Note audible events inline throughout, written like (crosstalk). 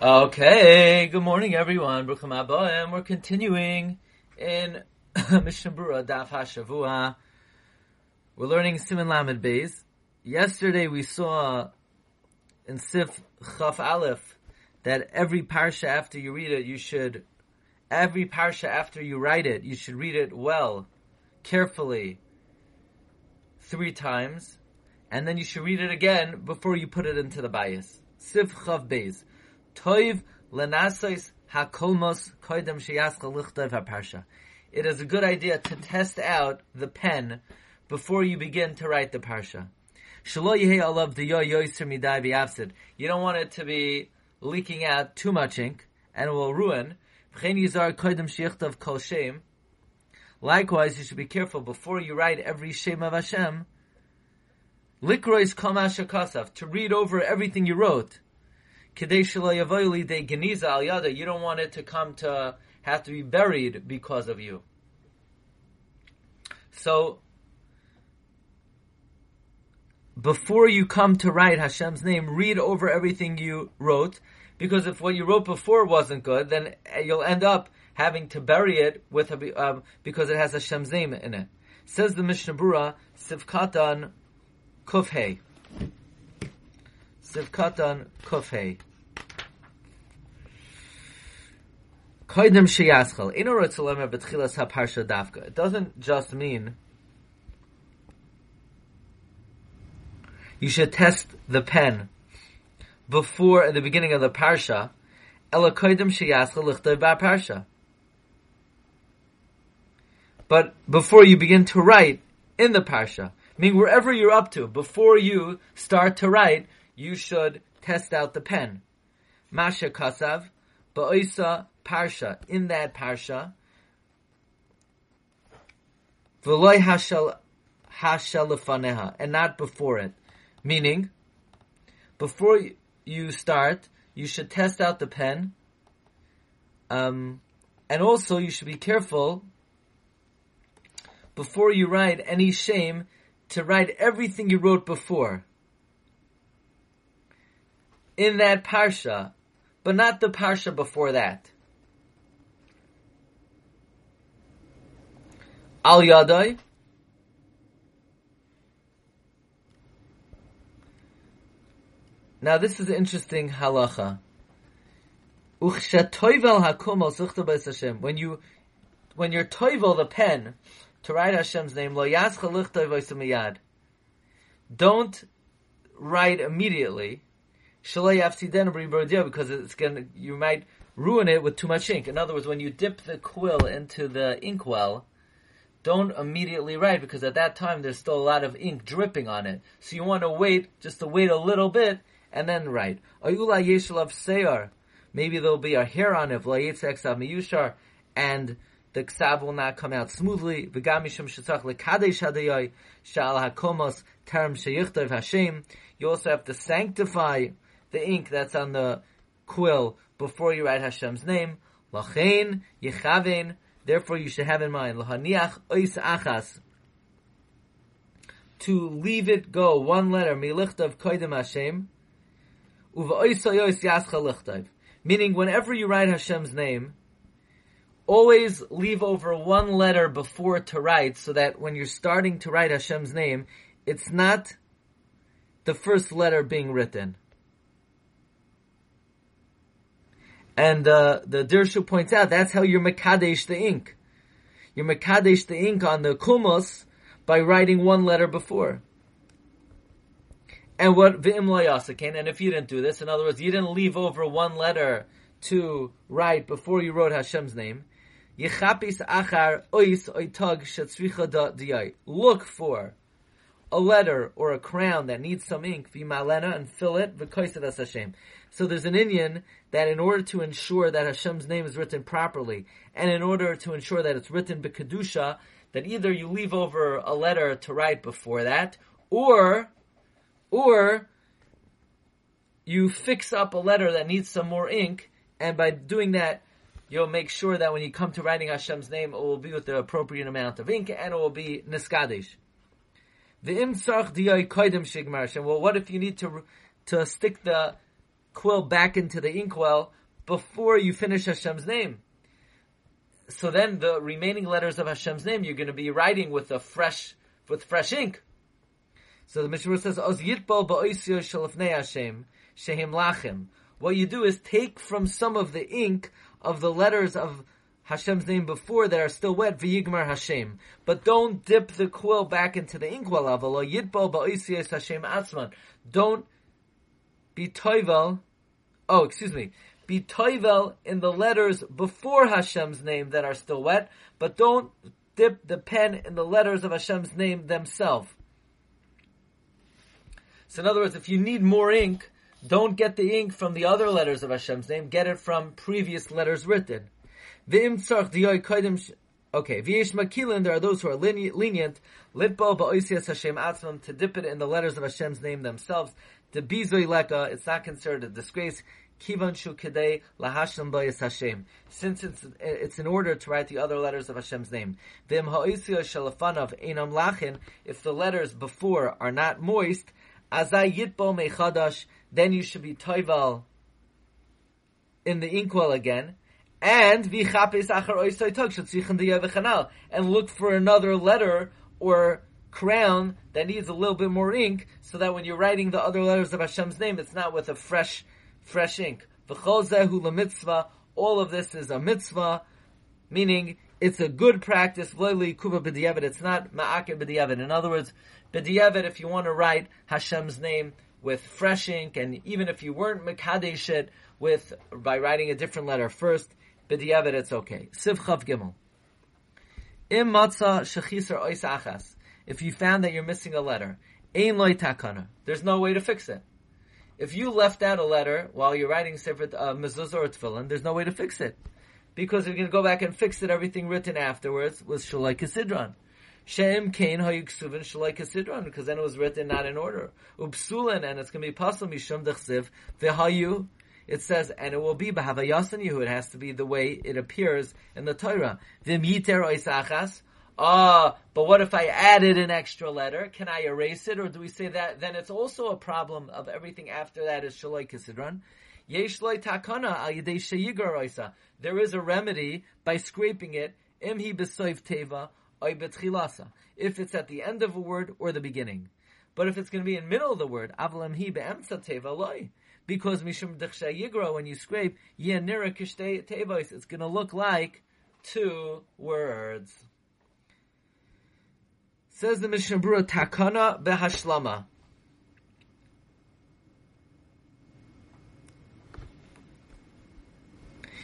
Okay, good morning everyone. Brucham Abba, we're continuing in (laughs) Mishnah Berurah Daf HaShavua. We're learning Siman Lamed Beis. Yesterday we saw in Sif Chaf Aleph that every parsha after you read it, you should, every parsha after you write it, you should read it well, carefully, three times, and then you should read it again before you put it into the bias. Sif Chav Beis. Toiv hakolmos koidem lichtav haparsha. It is a good idea to test out the pen before you begin to write the parsha. You don't want it to be leaking out too much ink and it will ruin. Likewise, you should be careful before you write every shem of Hashem. To read over everything you wrote. You don't want it to come to have to be buried because of you. So, before you come to write Hashem's name, read over everything you wrote, because if what you wrote before wasn't good, then you'll end up having to bury it with um, because it has Hashem's name in it. Says the Mishnah Berurah, Sivkatan Kufhei. Sivkatan Kufhei. Koidem sheyaschal. Ino rotzolema betchilas haparsha dafka. It doesn't just mean you should test the pen before at the beginning of the parsha. Ela koidem sheyaschal lichtay ba parsha. But before you begin to write in the parsha, meaning wherever you're up to, before you start to write, you should test out the pen. Masha kasav, ba'oisa parsha, in that parsha, v'loy hashal hashal and not before it. Meaning, before you start, you should test out the pen, um, and also you should be careful before you write any shame to write everything you wrote before in that parsha, but not the parsha before that. Al Yadai. Now this is an interesting halacha. When you when you're toivel the pen to write Hashem's name, lo Don't write immediately. Because it's gonna you might ruin it with too much ink. In other words, when you dip the quill into the inkwell, don't immediately write because at that time there's still a lot of ink dripping on it. So you want to wait, just to wait a little bit and then write. Ayula yeshalav seyar. Maybe there'll be a hair on it, miyushar, and the ksav will not come out smoothly. V'gamishum shetzach lekadesh hadayai shal hakomos term sheyichtav Hashem. You also have to sanctify the ink that's on the quill before you write Hashem's name. Lachein yichavein Therefore, you should have in mind lahaniach ois achas to leave it go one letter milichtav koidim Hashem uva ois yascha lichtav. Meaning, whenever you write Hashem's name, always leave over one letter before to write, so that when you're starting to write Hashem's name, it's not the first letter being written. And uh, the Dirshu points out that's how you're Makadesh the ink. You're Makadesh the ink on the Kumos by writing one letter before. And what V'im Yasakin, and if you didn't do this, in other words, you didn't leave over one letter to write before you wrote Hashem's name, Yechapis Achar Ois Oitag. Look for a letter or a crown that needs some ink, V'malena, and fill it, V'koisadas Hashem. So there's an inyan that in order to ensure that Hashem's name is written properly, and in order to ensure that it's written b'kedusha, that either you leave over a letter to write before that, or, or you fix up a letter that needs some more ink, and by doing that, you'll make sure that when you come to writing Hashem's name, it will be with the appropriate amount of ink, and it will be niskadesh. The imsach diyay koidem shigmar Well, what if you need to to stick the quill back into the inkwell before you finish Hashem's name. So then the remaining letters of Hashem's name you're going to be writing with a fresh with fresh ink. So the Mishnah says, "Oz yitbol ba'oisio shalafnei Hashem shehim lachim." What you do is take from some of the ink of the letters of Hashem's name before that are still wet, v'yigmar Hashem. But don't dip the quill back into the inkwell level, or yitbol ba'oisio Hashem atzman. Don't be toivel, oh, excuse me, be toivel in the letters before Hashem's name that are still wet, but don't dip the pen in the letters of Hashem's name themselves. So in other words, if you need more ink, don't get the ink from the other letters of Hashem's name, get it from previous letters written. Okay, makilin, there are those who are lenient, litbo ba'oisias Hashem atzmam, to dip it in the letters of Hashem's name themselves, the bizoy leka, it's not considered a disgrace, kivan shu kedei lahashlam bayis Hashem, since it's, it's in order to write the other letters of Hashem's name. V'im ha'oisiyah shalafanav einam lachin, if the letters before are not moist, azay yitbo mechadash, then you should be toival in the inkwell again, and vichapes achar oisoy tog and look for another letter or crown that needs a little bit more ink, so that when you're writing the other letters of Hashem's name, it's not with a fresh, fresh ink. All of this is a mitzvah, meaning it's a good practice. It's not ma'ake In other words, b'diavad, if you want to write Hashem's name with fresh ink, and even if you weren't mekadesh it with by writing a different letter first, b'diavad it's okay. Siv chav gimel. Im matza shechisar ois achas if you found that you're missing a letter, loy takana. There's no way to fix it. If you left out a letter while you're writing Sefer uh, Mezuzah or Tefillin, there's no way to fix it. Because you're going to go back and fix it, everything written afterwards was Shalai Kasidron. Shem Kain Hayuksuvin Shalai Kasidron, because then it was written not in order. Upsulin, and it's going to be Pasal Mishum Dechsiv, V'hayu, it says, and it will be Bahavayasan it has to be the way it appears in the Torah. V'im Yiter Oisachas, Ah, but what if I added an extra letter? Can I erase it, or do we say that then it's also a problem of everything after that is shaloi kisidron? Yesh takana al yedei There is a remedy by scraping it. Imhi b'soif teva oy betchilasa. If it's at the end of a word or the beginning. But if it's going to be in middle of the word, avalam hi teva loy. Because mishum dechsha yigra, when you scrape, yenira kishtei tevos, it's going to look like two words. Says the Mishnah Berurah, Takana behashlama.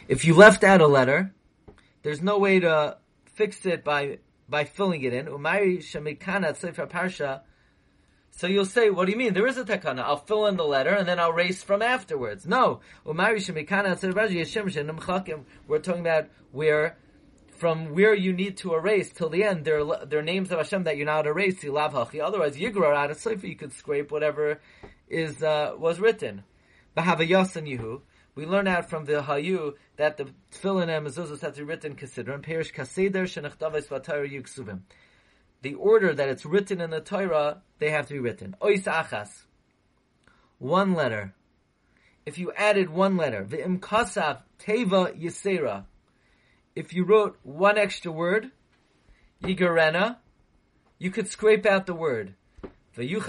If you left out a letter, there's no way to fix it by by filling it in. Umari tzeifa parsha. So you'll say, what do you mean? There is a takana. I'll fill in the letter and then I'll erase from afterwards. No. We're talking about where from where you need to erase till the end, there are, there are names of Hashem that you're not erasing. Otherwise, Yigra out of Sefer, you could scrape whatever is uh, was written. We learn out from the Hayu that the tefillin and mezuzahs have to be written and perish kaseder shenachdaves v'atayr yuksuvim. The order that it's written in the Torah, they have to be written. Ois achas. One letter. If you added one letter, v'im kasav teva yisera if you wrote one extra word, yigarena, you could scrape out the word. And you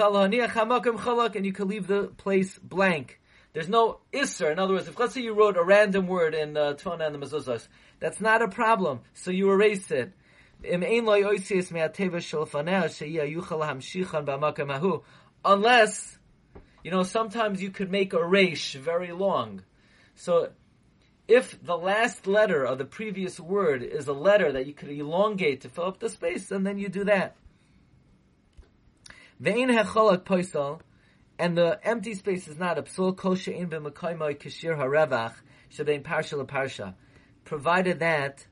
could leave the place blank. There's no isser. In other words, if let's say you wrote a random word in the uh, Tfona and the Mezuzahs, that's not a problem. So you erase it. Unless, you know, sometimes you could make a resh very long. So if the last letter of the previous word is a letter that you could elongate to fill up the space, then then you do that. Ve'in hecholak poisal, and the empty space is not a psul kol she'in b'makaymai kishir harevach shebein parsha parsha, provided that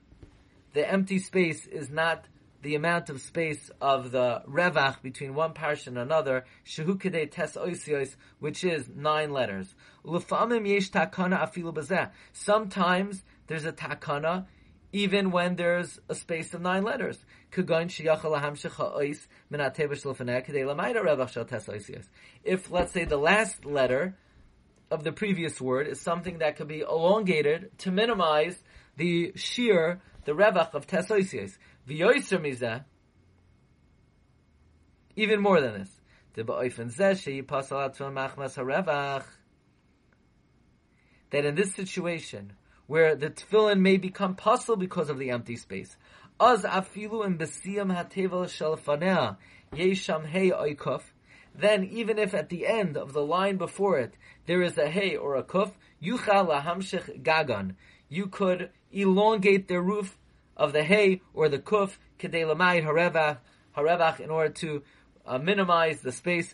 the empty space is not the amount of space of the revach between one parsha and another, tes oisios, which is nine letters. Sometimes there's a takana, even when there's a space of nine letters. If, let's say, the last letter of the previous word is something that could be elongated to minimize the shear, the revach of tesoisies. V'yoiser mizeh, even more than this. That in this situation, where the tefillin may become possible because of the empty space, Az afilu hey then even if at the end of the line before it there is a hey or a kuf, yuchal lahamshich gagan, you could elongate the roof of the hay or the kuf kedei harevach, harevach in order to uh, minimize the space.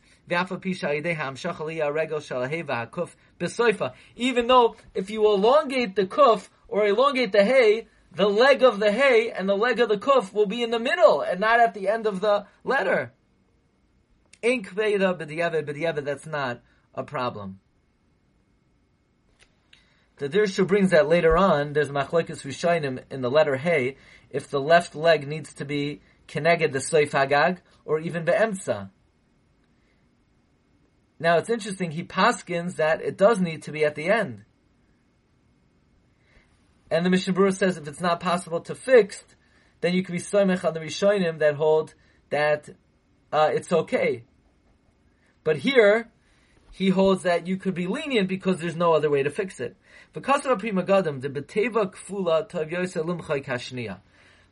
Even though if you elongate the kuf or elongate the hay, the leg of the hay and the leg of the kuf will be in the middle and not at the end of the letter. That's not a problem. The Dirshu brings that later on, there's machlekes Rishonim in the letter Hey, if the left leg needs to be keneged the Soif Hagag, or even Be'emtza. Now it's interesting, he paskins that it does need to be at the end. And the Mishnah Berurah says if it's not possible to fix, then you can be soimech on the Rishonim that hold that uh, it's okay. But here, he holds that you could be lenient because there's no other way to fix it.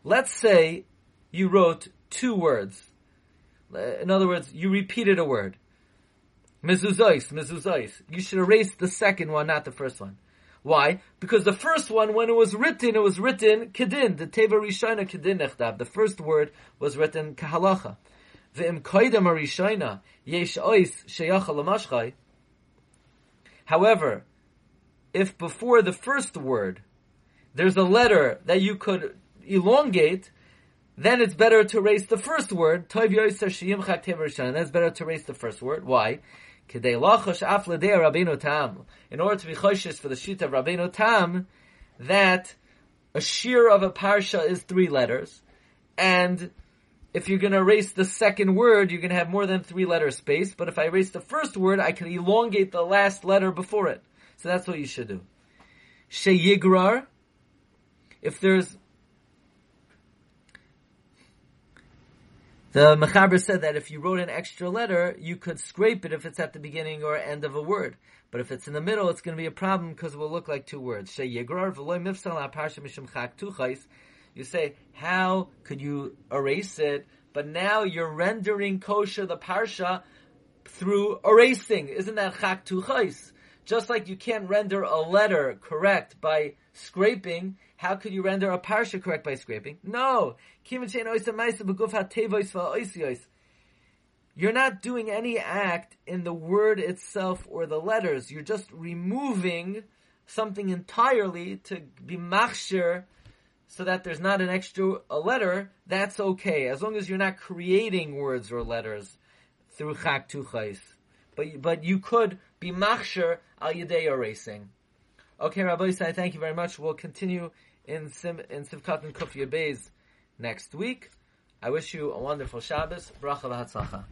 Let's say you wrote two words. In other words, you repeated a word. Mezuzais, mezuzais. You should erase the second one, not the first one. Why? Because the first one, when it was written, it was written kedin. The teva rishona kedin nechtav. The first word was written kahalacha. Koidem rishona yesh ois sheyacha lamashchai. However, if before the first word there's a letter that you could elongate, then it's better to erase the first word. That's better to erase the first word. Why? In order to be choshes for the sheet of Rabbeinu Tam, that a shear of a parsha is three letters, and if you're going to erase the second word, you're going to have more than three letter space. But if I erase the first word, I can elongate the last letter before it. So that's what you should do. Sheyigrar, if there's The Mechaber said that if you wrote an extra letter, you could scrape it if it's at the beginning or end of a word. But if it's in the middle, it's going to be a problem because it will look like two words. You say, how could you erase it? But now you're rendering kosher the parsha through erasing. Isn't that chak tuchais? Just like you can't render a letter correct by scraping, how could you render a parsha correct by scraping? No. You're not doing any act in the word itself or the letters. You're just removing something entirely to be machshir so that there's not an extra a letter, that's okay. As long as you're not creating words or letters through chak. But, but you could be machshir al yedei erasing. Okay, Rabbi Isai, thank you very much. We'll continue in Sim, in Sivkat and Kufya Beis next week. I wish you a wonderful Shabbos. Bracha v'hatzlacha.